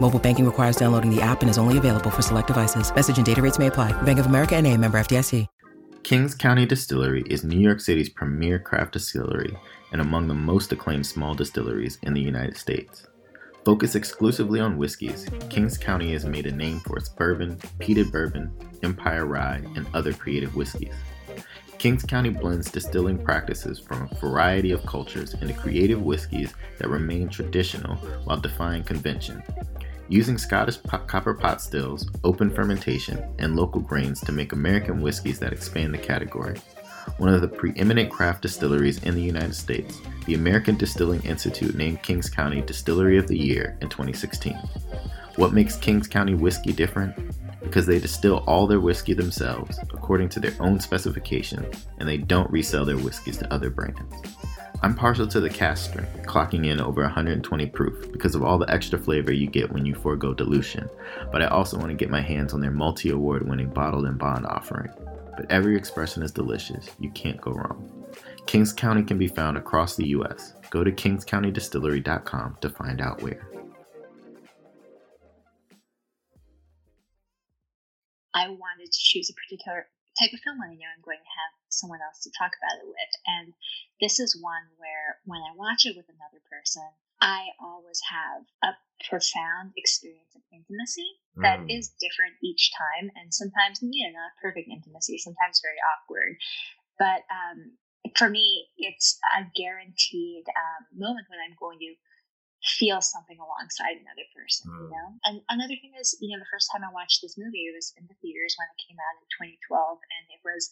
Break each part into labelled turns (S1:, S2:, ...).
S1: Mobile banking requires downloading the app and is only available for select devices. Message and data rates may apply. Bank of America and a member FDIC.
S2: Kings County Distillery is New York City's premier craft distillery and among the most acclaimed small distilleries in the United States. Focused exclusively on whiskeys, Kings County has made a name for its bourbon, peated bourbon, Empire Rye, and other creative whiskeys. Kings County blends distilling practices from a variety of cultures into creative whiskeys that remain traditional while defying convention, using Scottish po- copper pot stills, open fermentation, and local grains to make American whiskeys that expand the category. One of the preeminent craft distilleries in the United States, the American Distilling Institute named Kings County Distillery of the Year in 2016. What makes Kings County whiskey different? Because they distill all their whiskey themselves, according to their own specifications, and they don't resell their whiskeys to other brands. I'm partial to the strength, clocking in over 120 proof because of all the extra flavor you get when you forego dilution, but I also want to get my hands on their multi award winning bottled in bond offering. But every expression is delicious, you can't go wrong. Kings County can be found across the U.S. Go to kingscountydistillery.com to find out where.
S3: I wanted to choose a particular type of film when I know I'm going to have someone else to talk about it with. And this is one where when I watch it with another person, I always have a profound experience of intimacy that
S2: Mm.
S3: is different each time. And sometimes, you know, not perfect intimacy, sometimes very awkward. But um, for me, it's a guaranteed um, moment when I'm going to feel something alongside another person, you
S2: Mm.
S3: know? And another thing is, you know, the first time I watched this movie, it was in the theaters when it came out in 2012, and it was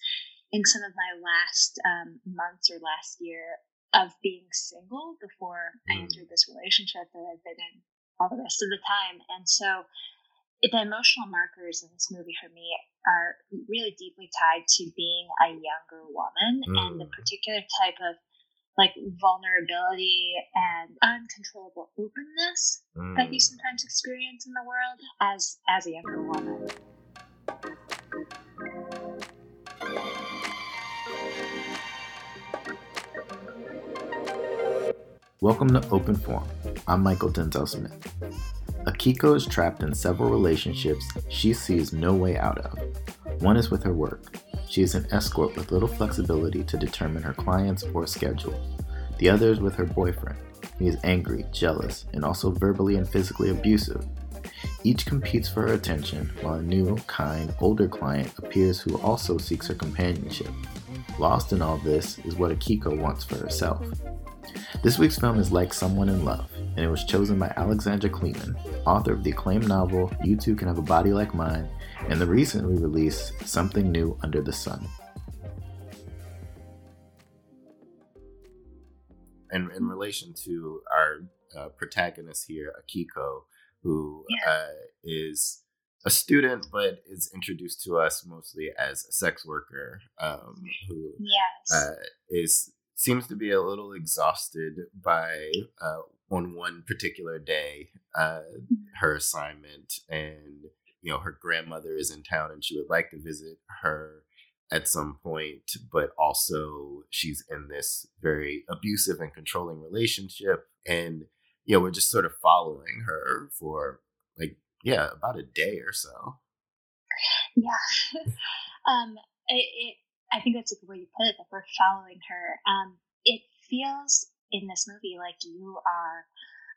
S3: in some of my last um, months or last year of being single before I
S2: Mm.
S3: entered this relationship that I've been in all the rest of the time. And so the emotional markers in this movie for me are really deeply tied to being a younger woman and the
S2: Mm.
S3: particular type of like vulnerability and uncontrollable openness that you
S2: Mm.
S3: sometimes experience in the world as as a younger woman.
S2: Welcome to Open Forum. I'm Mychal Denzel Smith. Akiko is trapped in several relationships she sees no way out of. One is with her work. She is an escort with little flexibility to determine her clients or schedule. The other is with her boyfriend. He is angry, jealous, and also verbally and physically abusive. Each competes for her attention, while a new, kind, older client appears who also seeks her companionship. Lost in all this is what Akiko wants for herself. This week's film is Like Someone in Love, and it was chosen by Alexandra Kleeman, author of the acclaimed novel You Too Can Have a Body Like Mine, and the recently released Something New Under the Sun. And in relation to our uh, protagonist here, Akiko, who
S3: Yeah.
S2: uh, is a student but is introduced to us mostly as a sex worker um, who
S3: Yes.
S2: uh, is seems to be a little exhausted by uh, on one particular day uh, her assignment and you know her grandmother is in town and she would like to visit her at some point but also she's in this very abusive and controlling relationship and you know we're just sort of following her for like yeah about a day or so
S3: Yeah. um, it, it, I think that's a good way to put it, that we're following her. Um, it feels in this movie like you are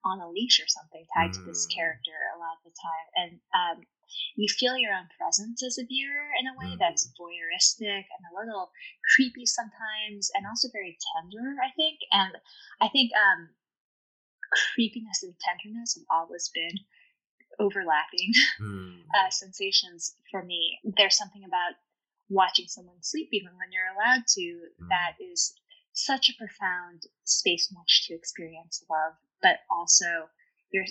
S3: on a leash or something tied to this
S2: Mm.
S3: character a lot of the time. And um, you feel your own presence as a viewer in a way
S2: Mhm.
S3: that's voyeuristic and a little creepy sometimes, and also very tender, I think. And I think um, creepiness and tenderness have always been overlapping mm. uh, sensations for me. There's something about watching someone sleep, even when you're allowed to, mm. that is such a profound space in which to experience love, but also you're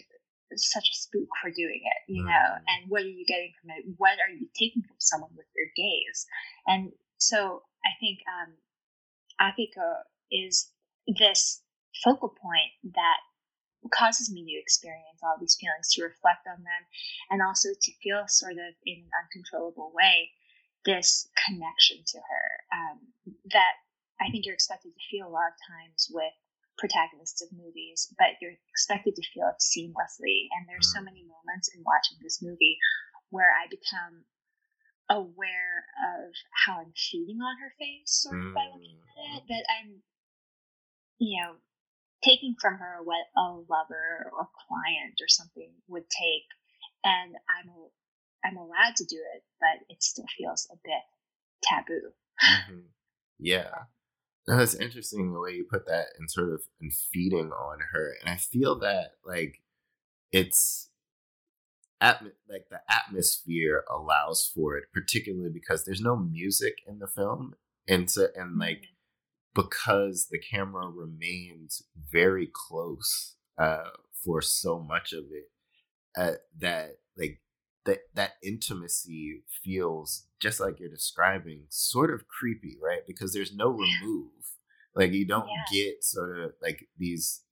S3: such a spook for doing it, you mm. know, and what are you getting from it? What are you taking from someone with your gaze? And so I think um, Akiko is this focal point that causes me to experience all these feelings, to reflect on them, and also to feel sort of in an uncontrollable way this connection to her um, that I think you're expected to feel a lot of times with protagonists of movies, but you're expected to feel it seamlessly. And there's so mm. many moments in watching this movie where I become aware of how I'm feeding on her face, sort of by looking at it, that I'm, you know, taking from her what a lover or client or something would take, and I'm I'm allowed to do it, but it still feels a bit taboo.
S4: Mm-hmm. Yeah. that's interesting the way you put that and sort of and feeding on her. And I feel that like it's atm- like the atmosphere allows for it, particularly because there's no music in the film. And so and like mm-hmm because the camera remains very close uh, for so much of it, uh, that like that that intimacy feels just like you're describing, sort of creepy, right? Because there's no remove. Like you don't yeah. get sort of like these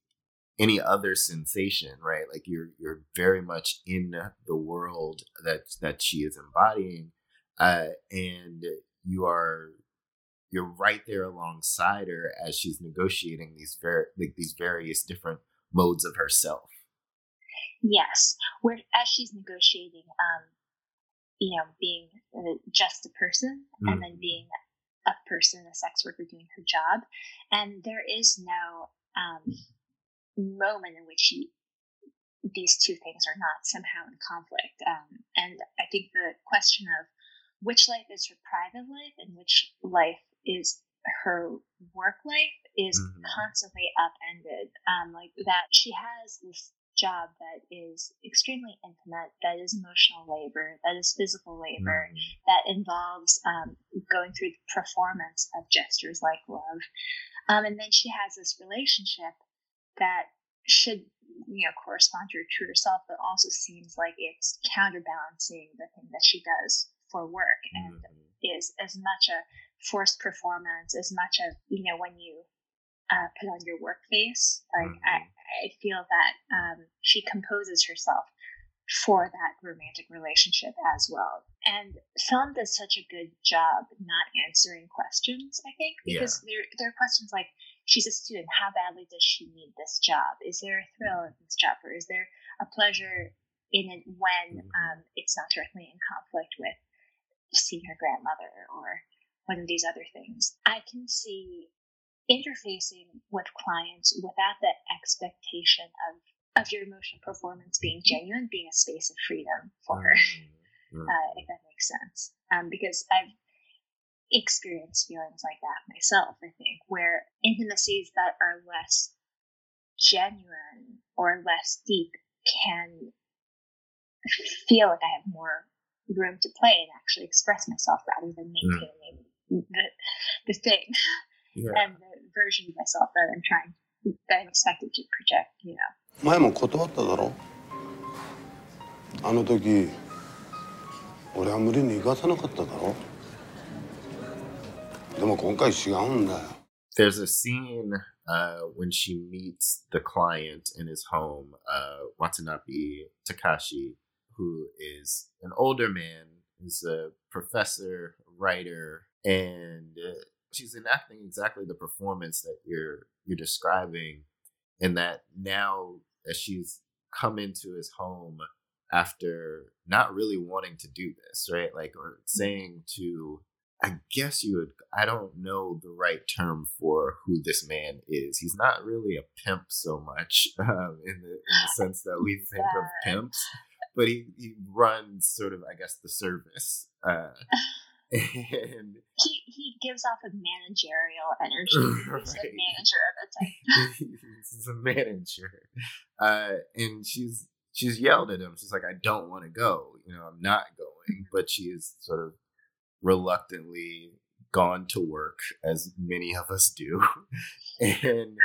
S4: any other sensation, right? Like you're you're very much in the world that that she is embodying, uh, and you are you're right there alongside her as she's negotiating these very like these various different modes of herself.
S3: Yes, where as she's negotiating, um, you know, being uh, just a person mm. and then mm-hmm. being a person, a sex worker doing her job, and there is no um, moment in which she these two things are not somehow in conflict. Um, and I think the question of which life is her private life and which life is her work life is mm-hmm. constantly upended. Um, like that, she has this job that is extremely intimate, that is emotional labor, that is physical labor, mm-hmm. that involves um, going through the performance of gestures like love. Um, and then she has this relationship that should you know correspond to her true self, but also seems like it's counterbalancing the thing that she does for work mm-hmm. and is as much a forced performance as much as you know when you uh, put on your work face. Like mm-hmm. I, I feel that um, she composes herself for that romantic relationship as well. And film does such a good job not answering questions. I think because yeah. there there are questions like she's a student. How badly does she need this job? Is there a thrill in this job, or is there a pleasure in it when mm-hmm. um, it's not directly in conflict with seeing her grandmother or one of these other things. I can see interfacing with clients without the expectation of of your emotional performance being genuine, being a space of freedom for her, mm-hmm. uh, if that makes sense. Um, because I've experienced feelings like that myself, I think, where intimacies that are less genuine or less deep can feel like I have more room to play and actually express myself rather than mm. maintaining the, the thing yeah. and the version of myself that I'm trying that I'm expected to project, you know. 前も断っただろあの時俺は無理に行かさなかっただろでも今回違うんだよ
S4: There's a scene uh, when she meets the client in his home, uh, Watanabe Takashi, who is an older man, is a professor, writer, and uh, she's enacting exactly the performance that you're you're describing and that now as she's come into his home after not really wanting to do this right? Like or saying to i guess you would i don't know the right term for who this man is. He's not really a pimp so much um, in the in the sense that we think of pimps but he, he runs sort of i guess the service uh,
S3: and he, he gives off a managerial energy. He's right. a manager of a type.
S4: is a manager, uh, and she's she's yelled at him. She's like, "I don't want to go. You know, I'm not going." But she is sort of reluctantly gone to work, as many of us do, and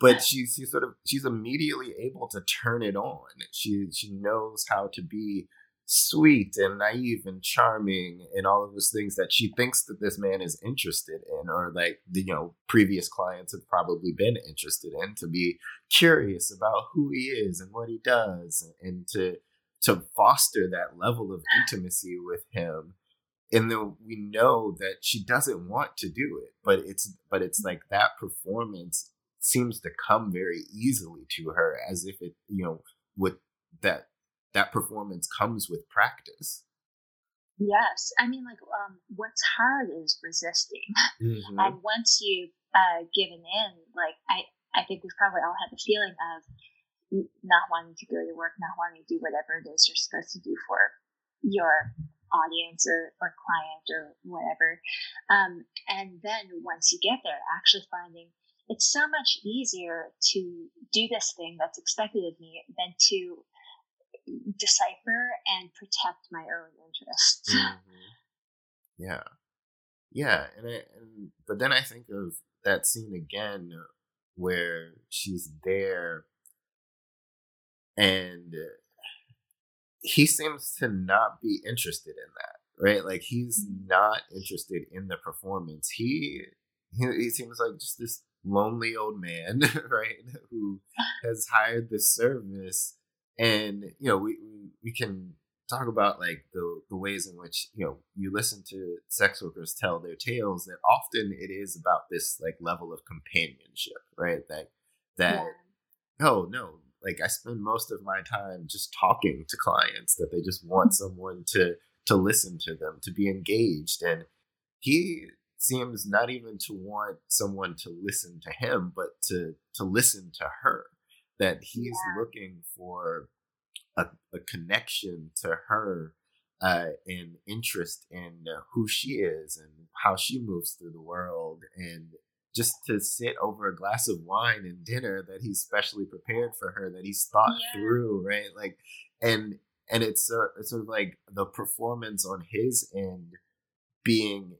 S4: but she's she's sort of she's immediately able to turn it on. She she knows how to be sweet and naive and charming and all of those things that she thinks that this man is interested in or like the you know previous clients have probably been interested in to be curious about who he is and what he does and to to foster that level of intimacy with him. And then we know that she doesn't want to do it but it's but it's mm-hmm. like that performance seems to come very easily to her as if it you know with that that performance comes with practice.
S3: Yes i mean like um what's hard is resisting. Mm-hmm. and once you've uh given in like i i think we've probably all had the feeling of not wanting to go to work not wanting to do whatever it is you're supposed to do for your audience or, or client or whatever. Um, and then once you get there actually finding it's so much easier to do this thing that's expected of me than to decipher and protect my own interests.
S4: Mm-hmm. Yeah, yeah, and, I, and but then I think of that scene again where she's there and he seems to not be interested in that right like he's mm-hmm. not interested in the performance he he, he seems like just this lonely old man, right, who has hired this service, and you know we we can talk about like the the ways in which you know you listen to sex workers tell their tales that often it is about this like level of companionship right that that yeah. oh no like i spend most of my time just talking to clients that they just want mm-hmm. someone to to listen to them to be engaged and he seems not even to want someone to listen to him, but to to listen to her. That he's yeah. looking for a, a, connection to her uh, and interest in who she is and how she moves through the world and just to sit over a glass of wine and dinner that he's specially prepared for her that he's thought yeah. through right like and and it's, uh, it's sort of like the performance on his end being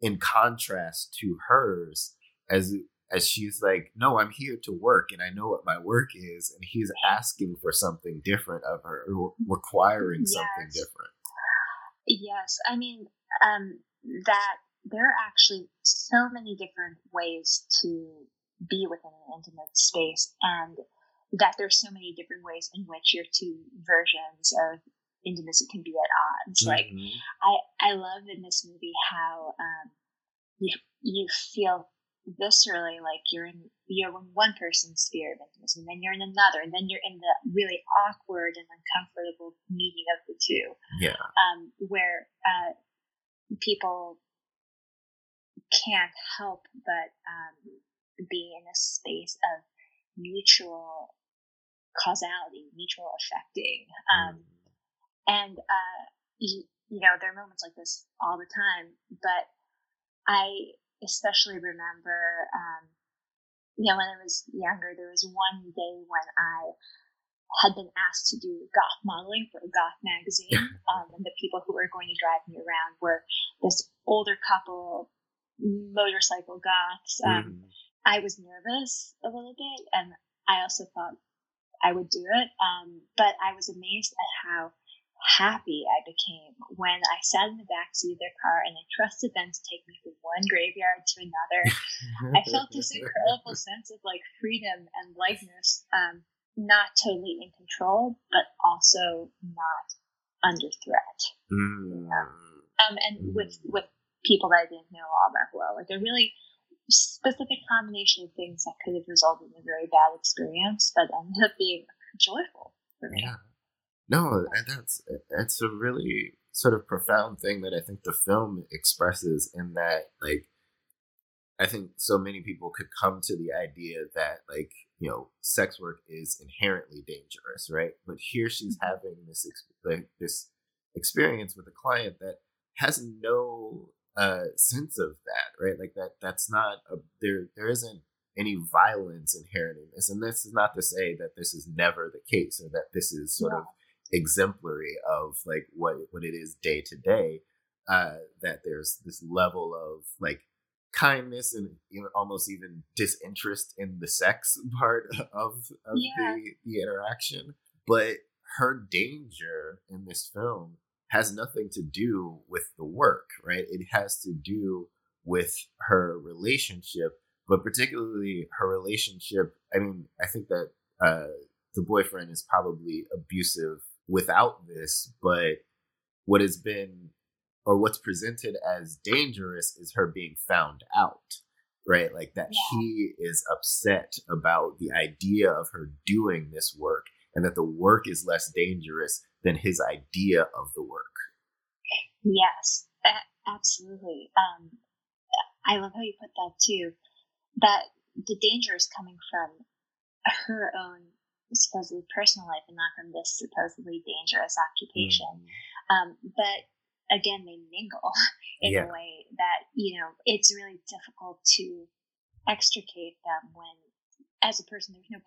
S4: in contrast to hers as as she's like no i'm here to work and i know what my work is and he's asking for something different of her or requiring yes. something different
S3: yes i mean um that there are actually so many different ways to be within an intimate space and that there's so many different ways in which your two versions of intimacy can be at odds. Mm-hmm. Like I, I love in this movie how um, you you feel viscerally like you're in you're in one person's sphere of intimacy, and then you're in another, and then you're in the really awkward and uncomfortable meeting of the two.
S4: Yeah.
S3: Um, where uh, people can't help but um, be in a space of mutual causality, mutual affecting. Um, mm and, uh, you, you know, there are moments like this all the time, but I especially remember, um, you know, when I was younger, there was one day when I had been asked to do goth modeling for a goth magazine. Um, and the people who were going to drive me around were this older couple, motorcycle goths. Um, mm. I was nervous a little bit, and I also thought I would do it. Um, but I was amazed at how happy I became when I sat in the backseat of their car and I trusted them to take me from one graveyard to another. I felt this incredible sense of like freedom and lightness, um, not totally in control, but also not under threat. Mm. Um, and with with people that I didn't know all that well, like a really specific combination of things that could have resulted in a very bad experience, but ended up being joyful for me.
S4: Yeah. No, and that's that's a really sort of profound thing that I think the film expresses in that like I think so many people could come to the idea that like you know sex work is inherently dangerous, right? But here she's mm-hmm. having this like this experience with a client that has no uh, sense of that, right? Like that that's not a there there isn't any violence inherent in this. And this is not to say that this is never the case or that this is sort yeah. of exemplary of like what what it is day to day. Uh, that there's this level of like kindness and even almost even disinterest in the sex part of, of yeah. the, the interaction. But her danger in this film has nothing to do with the work, right? It has to do with her relationship, but particularly her relationship. I mean, I think that uh, the boyfriend is probably abusive without this, but what has been or what's presented as dangerous is her being found out, right? Like that yeah. he is upset about the idea of her doing this work and that the work is less dangerous than his idea of the work.
S3: Yes, absolutely. Um, I love how you put that too. That the danger is coming from her own supposedly personal life and not from this supposedly dangerous occupation. Mm. Um, but again, they mingle in yeah. a way that, you know, it's really difficult to extricate them when, as a person, there's no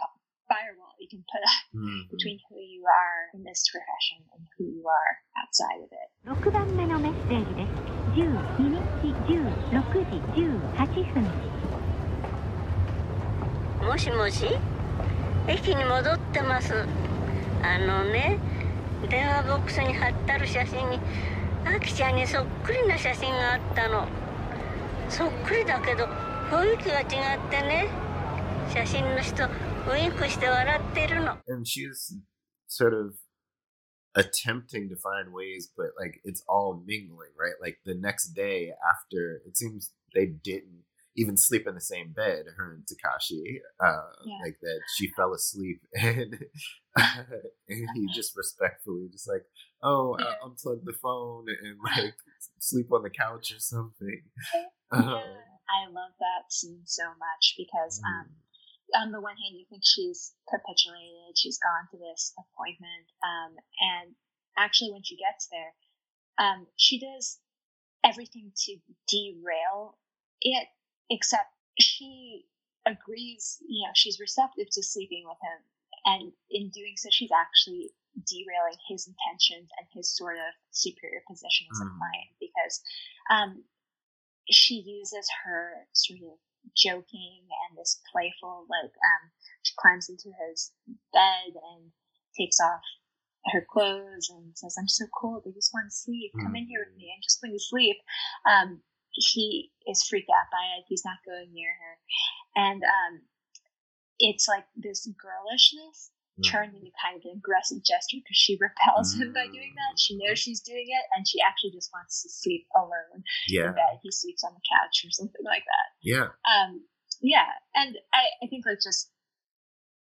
S3: firewall you can put up mm-hmm. between who you are in this profession and who you are outside of it. 6番目のメッセージです。12日16時18分。もしもし 駅に戻ってます。あのね、電話ボックスに貼ってある写真に、アキちゃんにそっくりな写真があったの。そっくりだけど、雰囲気が違ってね、写真の人、雰囲気して笑ってるの
S4: and she's sort of attempting to find ways, but like it's all mingling, right? Like the next day after, it seems they didn't even sleep in the same bed, her and Takashi. Uh, yeah. Like that, she fell asleep, and and he just respectfully, just like, oh, yeah. uh, unplug the phone and like sleep on the couch or something.
S3: Yeah. Um, I love that scene so much because um, mm on the one hand, you think she's capitulated, she's gone to this appointment, um, and actually, when she gets there, um, she does everything to derail it, except she agrees, you know, she's receptive to sleeping with him, and in doing so, she's actually derailing his intentions and his sort of superior position as mm. a client because um, she uses her sort of joking and this playful, like, um, she climbs into his bed and takes off her clothes and says, I'm so cold. I just want to sleep. Come in here with me. I just want to sleep. Um, he is freaked out by it. He's not going near her. And, um, it's like this girlishness mm. turned into kind of an aggressive gesture because she repels him by doing that. She knows she's doing it, and she actually just wants to sleep alone yeah. in bed. He sleeps on the couch or something like that.
S4: Yeah.
S3: Um. Yeah, and I I think like just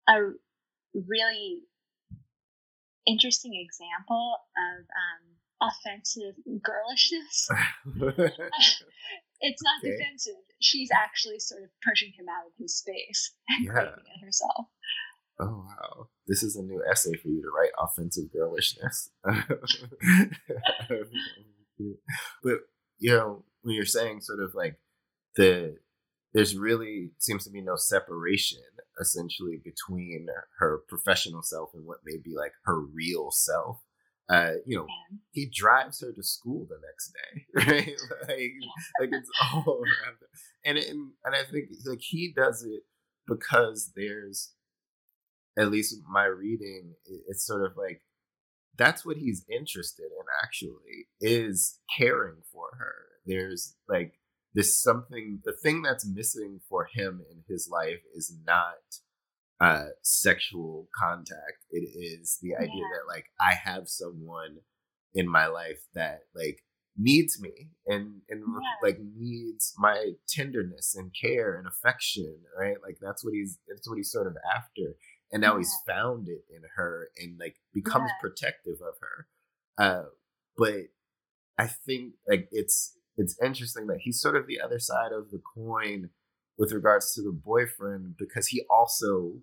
S3: a really interesting example of um, offensive girlishness. it's not okay. defensive. She's actually sort of pushing him out of his space and yeah. claiming it herself.
S4: Oh wow, this is a new essay for you to write: offensive girlishness. but you know, when you're saying sort of like the there's really seems to be no separation essentially between her professional self and what may be like her real self. Uh, you know, yeah. he drives her to school the next day, right? like, like it's all around. And, and and I think like he does it because there's at least my reading, it's sort of like that's what he's interested in actually is caring for her. There's like this something the thing that's missing for him in his life is not uh sexual contact. It is the idea yeah. that like I have someone in my life that like needs me and and yeah. like needs my tenderness and care and affection right like that's what he's that's what he's sort of after and now yeah. he's found it in her and like becomes protective of her uh but i think like it's it's interesting that he's sort of the other side of the coin with regards to the boyfriend because he also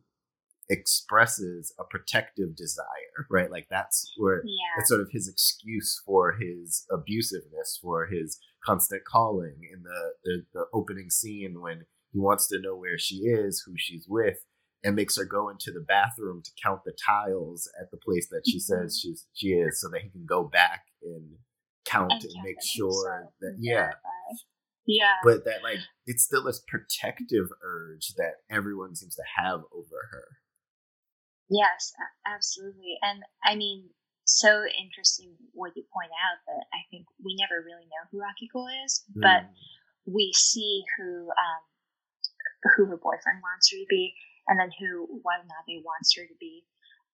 S4: expresses a protective desire right like that's where yeah. it's sort of his excuse for his abusiveness for his constant calling in the, the the opening scene when he wants to know where she is, who she's with, and makes her go into the bathroom to count the tiles at the place that she says mm-hmm. she's she is, so that he can go back and count and, and make sure that yeah.
S3: Yeah.
S4: But that like it's still this protective urge that everyone seems to have over her.
S3: Yes, absolutely. And I mean, so interesting what you point out that I think we never really know who Akiko is, mm. but we see who um, who her boyfriend wants her to be, and then who Watanabe wants her to be.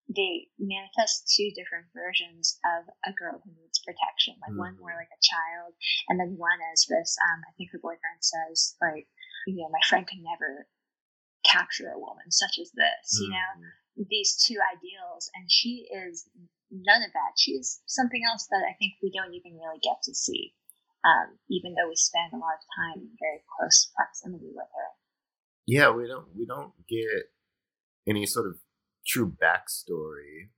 S3: They manifest two different versions of a girl who needs protection, like mm-hmm. one more like a child, and then one as this. Um, I think her boyfriend says, like, you know, my friend can never capture a woman such as this. Mm-hmm. You know, mm-hmm. These two ideals, and she is none of that. She's something else that I think we don't even really get to see, um, even though we spend a lot of time in very close proximity with her
S4: yeah, we don't we don't get any sort of true backstory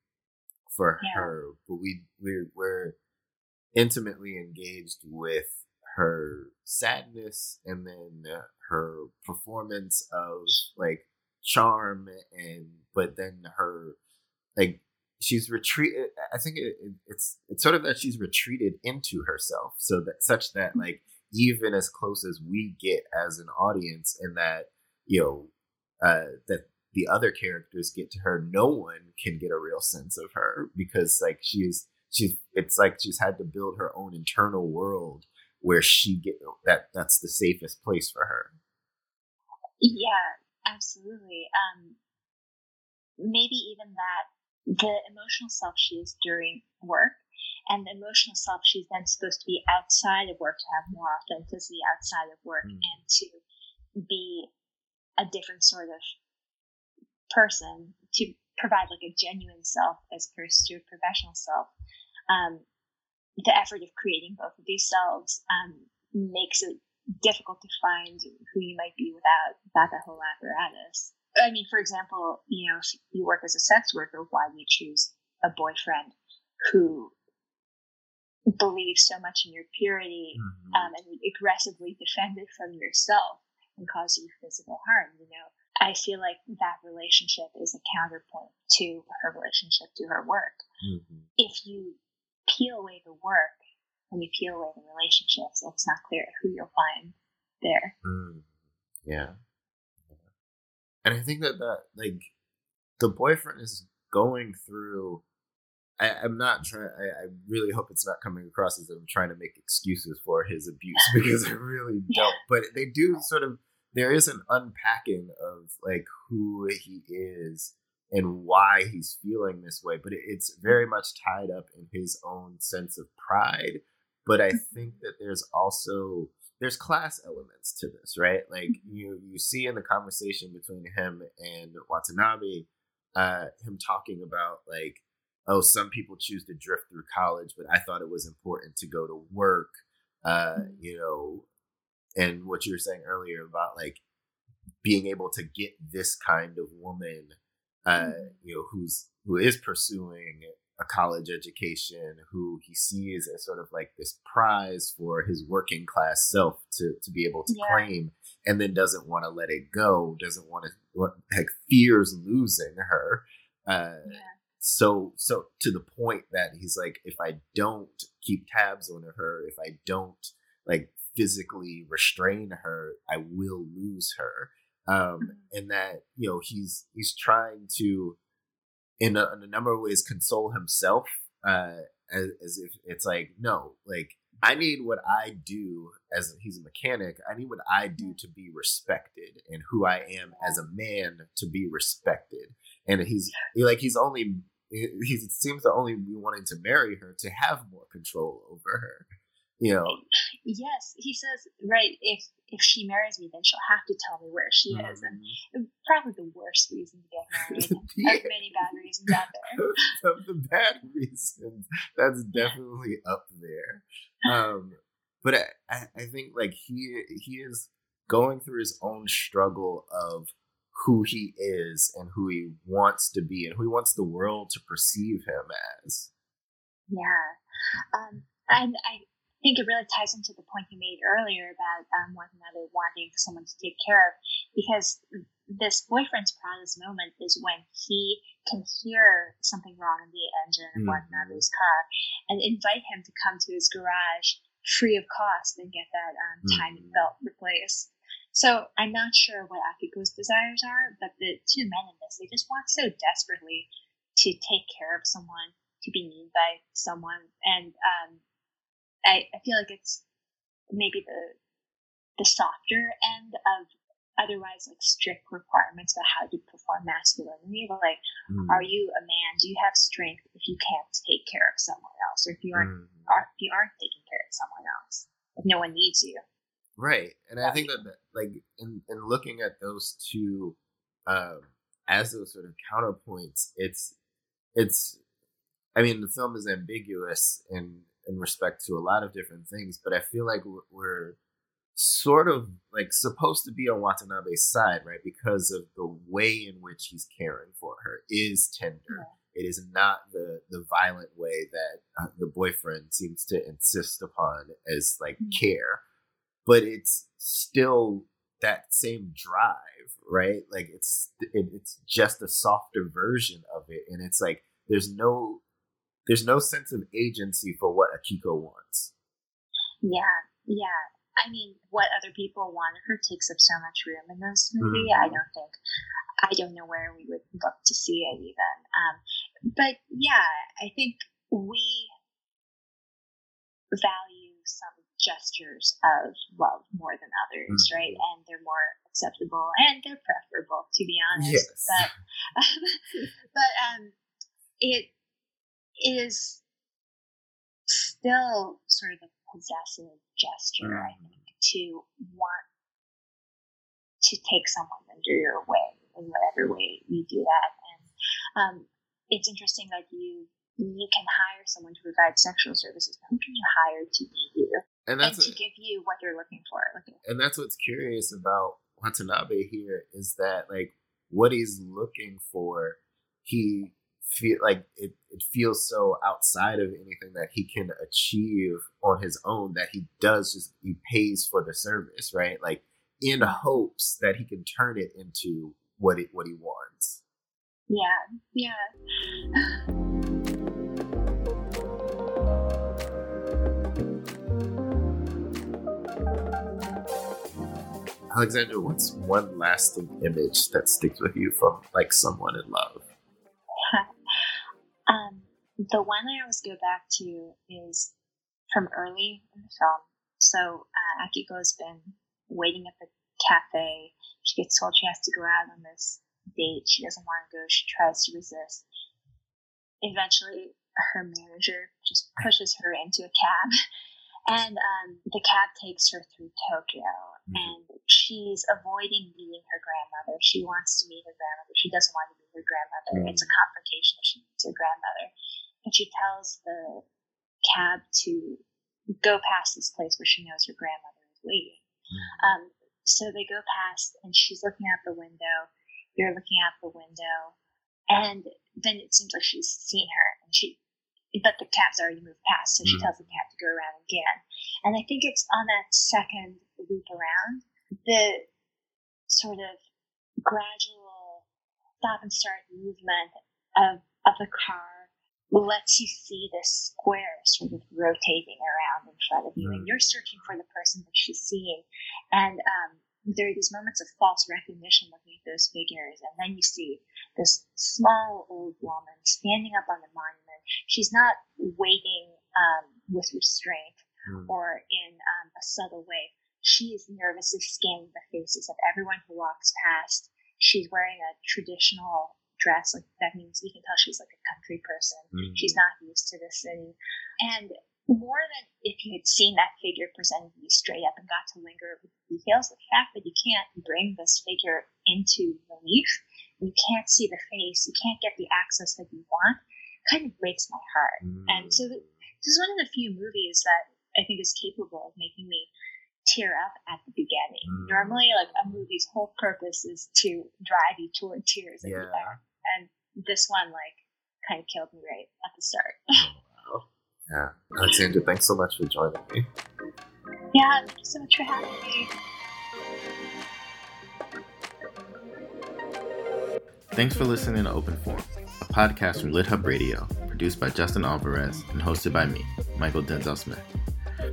S4: for yeah. her, but we we're, we're intimately engaged with her sadness and then her performance of like charm and but then her like she's retreated i think it, it, it's it's sort of that she's retreated into herself so that such that mm. like even as close as we get as an audience and that you know uh, that the other characters get to her, no one can get a real sense of her because like she's she's it's like she's had to build her own internal world where she get that that's the safest place for her.
S3: Yeah, absolutely. Um, maybe even that the emotional self she is during work and the emotional self she's then supposed to be outside of work to have more authenticity outside of work mm. and to be a different sort of person to provide like a genuine self as opposed to a professional self. Um, the effort of creating both of these selves um, makes it difficult to find who you might be without, without that whole apparatus. I mean, for example, you know, if you work as a sex worker, why do you choose a boyfriend who believes so much in your purity mm-hmm. um, and aggressively defend it from yourself? and cause you physical harm, you know. I feel like that relationship is a counterpoint to her relationship to her work. Mm-hmm. If you peel away the work and you peel away the relationships, it's not clear who you'll find there.
S4: Mm. Yeah. And I think that that like the boyfriend is going through I, am not trying. I, I, really hope it's not coming across as I'm trying to make excuses for his abuse because I really don't. But they do sort of. There is an unpacking of like who he is and why he's feeling this way, but it's very much tied up in his own sense of pride. But I mm-hmm. think that there's also there's class elements to this, right? Like you you see in the conversation between him and Watanabe, uh, him talking about like oh, some people choose to drift through college, but I thought it was important to go to work. Uh, mm-hmm. you know, and what you were saying earlier about like being able to get this kind of woman, uh, mm-hmm. you know, who's who is pursuing a college education, who he sees as sort of like this prize for his working class self to to be able to yeah. claim, and then doesn't want to let it go, doesn't want to like fears losing her. Uh, yeah so so to the point that he's like if i don't keep tabs on her if i don't like physically restrain her i will lose her um mm-hmm. and that you know he's he's trying to in a, in a number of ways console himself uh as, as if it's like no like I need what I do as he's a mechanic. I need what I do to be respected, and who I am as a man to be respected. And he's like he's only he seems to only be wanting to marry her to have more control over her. You know.
S3: Yes, he says right. If if she marries me, then she'll have to tell me where she mm-hmm. is, and mm-hmm. probably the worst reason to get married. yeah. Many bad reasons out
S4: there. of the bad reasons, that's definitely up there. Um, but I, I think like he he is going through his own struggle of who he is and who he wants to be and who he wants the world to perceive him as.
S3: Yeah. Um, and I think it really ties into the point you made earlier about um, Watanabe wanting someone to take care of, because this boyfriend's proudest moment is when he can hear something wrong in the engine of one
S4: Mm-hmm.
S3: another's car and invite him to come to his garage free of cost and get that um, timing
S4: Mhm.
S3: belt replaced. So I'm not sure what Akiko's desires are, but the two men in this, they just want so desperately to take care of someone, to be needed by someone, and um, I, I feel like it's maybe the the softer end of otherwise like strict requirements about how to perform masculinity. Like,
S4: Mm.
S3: are you a man? Do you have strength if you can't take care of someone else, or if you aren't,
S4: Mm.
S3: or if you aren't taking care of someone else, if no one needs you?
S4: Right, and I think that, that like in in looking at those two um, as those sort of counterpoints, it's it's. I mean, the film is ambiguous in in respect to a lot of different things, but I feel like we're, sort of like supposed to be on Watanabe's side, right? Because of the way in which he's caring for her is tender. It is not the the violent way that uh, the boyfriend seems to insist upon as like
S3: Mhm.
S4: care, but it's still that same drive, right? Like it's it, it's just a softer version of it, and it's like there's no there's no sense of agency for what Akiko wants.
S3: Yeah, yeah. I mean, what other people want her takes up so much room in this movie. I don't think, I don't know where we would look to see it even. Um, but yeah, I think we value some gestures of love more than others,
S4: Mhm.
S3: right? And they're more acceptable and they're preferable, to be honest.
S4: Yes.
S3: But, but um, it is still sort of a possessive gesture, I
S4: Mm.
S3: think, to want to take someone under your wing in whatever way you do that. And um, it's interesting that you you can hire someone to provide sexual services, but who can you hire to meet you
S4: And
S3: and
S4: that's
S3: to
S4: a-
S3: give you what you're looking for? Like,
S4: and that's what's curious about Watanabe here is that like what he's looking for, he feel like it, it feels so outside of anything that he can achieve on his own that he does just he pays for the service, right? Like in hopes that he can turn it into what it what he wants.
S3: yeah, yeah.
S4: Alexandra, what's one lasting image that sticks with you from like someone in love?
S3: Um, the one I always go back to is from early in the film. So uh, Akiko's been waiting at the cafe. She gets told she has to go out on this date. She doesn't want to go. She tries to resist. Eventually, her manager just pushes her into a cab, and um, the cab takes her through Tokyo.
S4: Mhm.
S3: And she's avoiding meeting her grandmother. She wants to meet her grandmother. She doesn't want to meet her grandmother.
S4: Mhm.
S3: It's a confrontation if she meets her grandmother. And she tells the cab to go past this place where she knows her grandmother is waiting. Um, so they go past, and she's looking out the window. You're looking out the window, and then it seems like she's seen her, and she, but the cab's already moved past, so she
S4: Mhm.
S3: tells the cab to go around again. And I think it's on that second loop around the sort of gradual stop and start movement of of the car lets you see this square sort of rotating around in front of you, and you're searching for the person that she's seeing. And um, there are these moments of false recognition looking at those figures, and then you see this small old woman standing up on the monument. She's not waiting um, with restraint
S4: Mm.
S3: or in um, a subtle way. She is nervously scanning the faces of everyone who walks past. She's wearing a traditional dress, like that means you can tell she's like a country person.
S4: Mm.
S3: She's not used to the city. And more than if you had seen that figure presented to you straight up and got to linger with the details, the fact that you can't bring this figure into relief, you can't see the face, you can't get the access that you want, kind of breaks my heart. And so th- this is one of the few movies that I think is capable of making me tear up at the beginning.
S4: Mm.
S3: Normally, like a movie's whole purpose is to drive you toward tears
S4: Yeah.
S3: and this one like kind of killed me right at the start.
S4: Wow. Yeah. Alexandra, thanks so much for joining me.
S3: Yeah, thank you so much for having me.
S2: Thanks for listening to Open Forum, a podcast from LitHub Radio, produced by Justin Alvarez and hosted by me, Mychal Denzel Smith.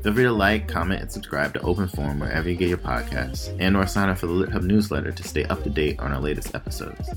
S2: Feel free to like, comment, and subscribe to Open Forum wherever you get your podcasts, and or sign up for the LitHub newsletter to stay up to date on our latest episodes.